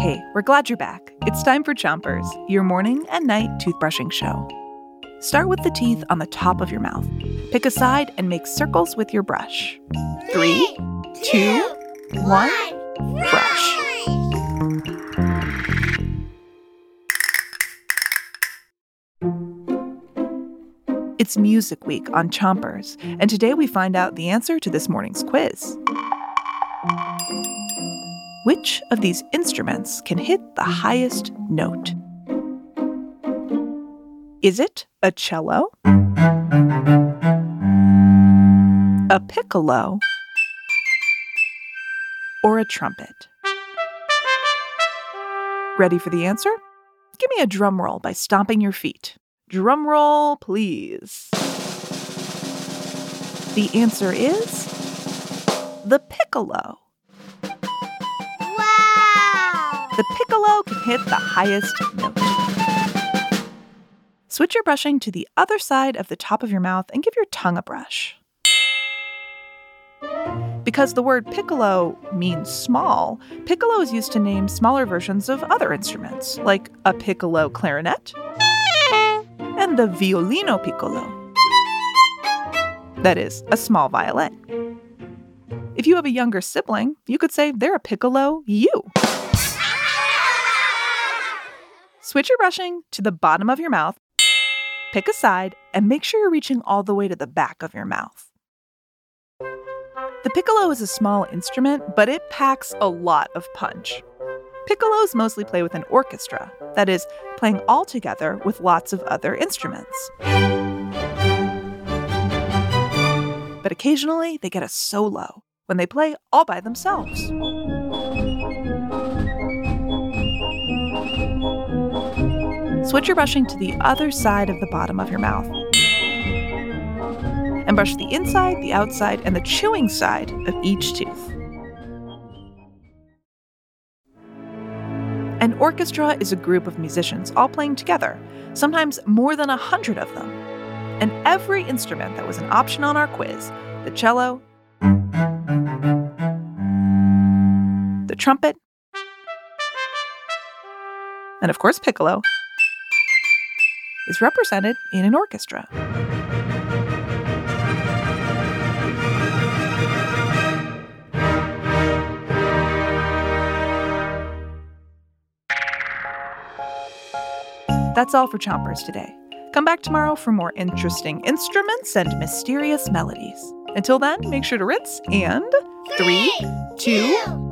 Hey, we're glad you're back. It's time for Chompers, your morning and night toothbrushing show. Start with the teeth on the top of your mouth. Pick a side and make circles with your brush. Three, two, one, brush. It's Music Week on Chompers, and today we find out the answer to this morning's quiz. Which of these instruments can hit the highest note? Is it a cello? A piccolo? Or a trumpet? Ready for the answer? Give me a drum roll by stomping your feet. Drum roll, please. The answer is the piccolo. Wow! The piccolo can hit the highest note. Switch your brushing to the other side of the top of your mouth and give your tongue a brush. Because the word piccolo means small, piccolo is used to name smaller versions of other instruments, like a piccolo clarinet and the violino piccolo. That is, a small violin. If you have a younger sibling, you could say they're a piccolo you. Switch your brushing to the bottom of your mouth, pick a side, and make sure you're reaching all the way to the back of your mouth. The piccolo is a small instrument, but it packs a lot of punch. Piccolos mostly play with an orchestra, that is, playing all together with lots of other instruments. But occasionally they get a solo when they play all by themselves. Switch your brushing to the other side of the bottom of your mouth. And brush the inside, the outside, and the chewing side of each tooth. An orchestra is a group of musicians all playing together, sometimes more than a hundred of them. And every instrument that was an option on our quiz the cello, the trumpet, and of course, piccolo, is represented in an orchestra. That's all for Chompers today. Come back tomorrow for more interesting instruments and mysterious melodies. Until then, make sure to rinse and three, two,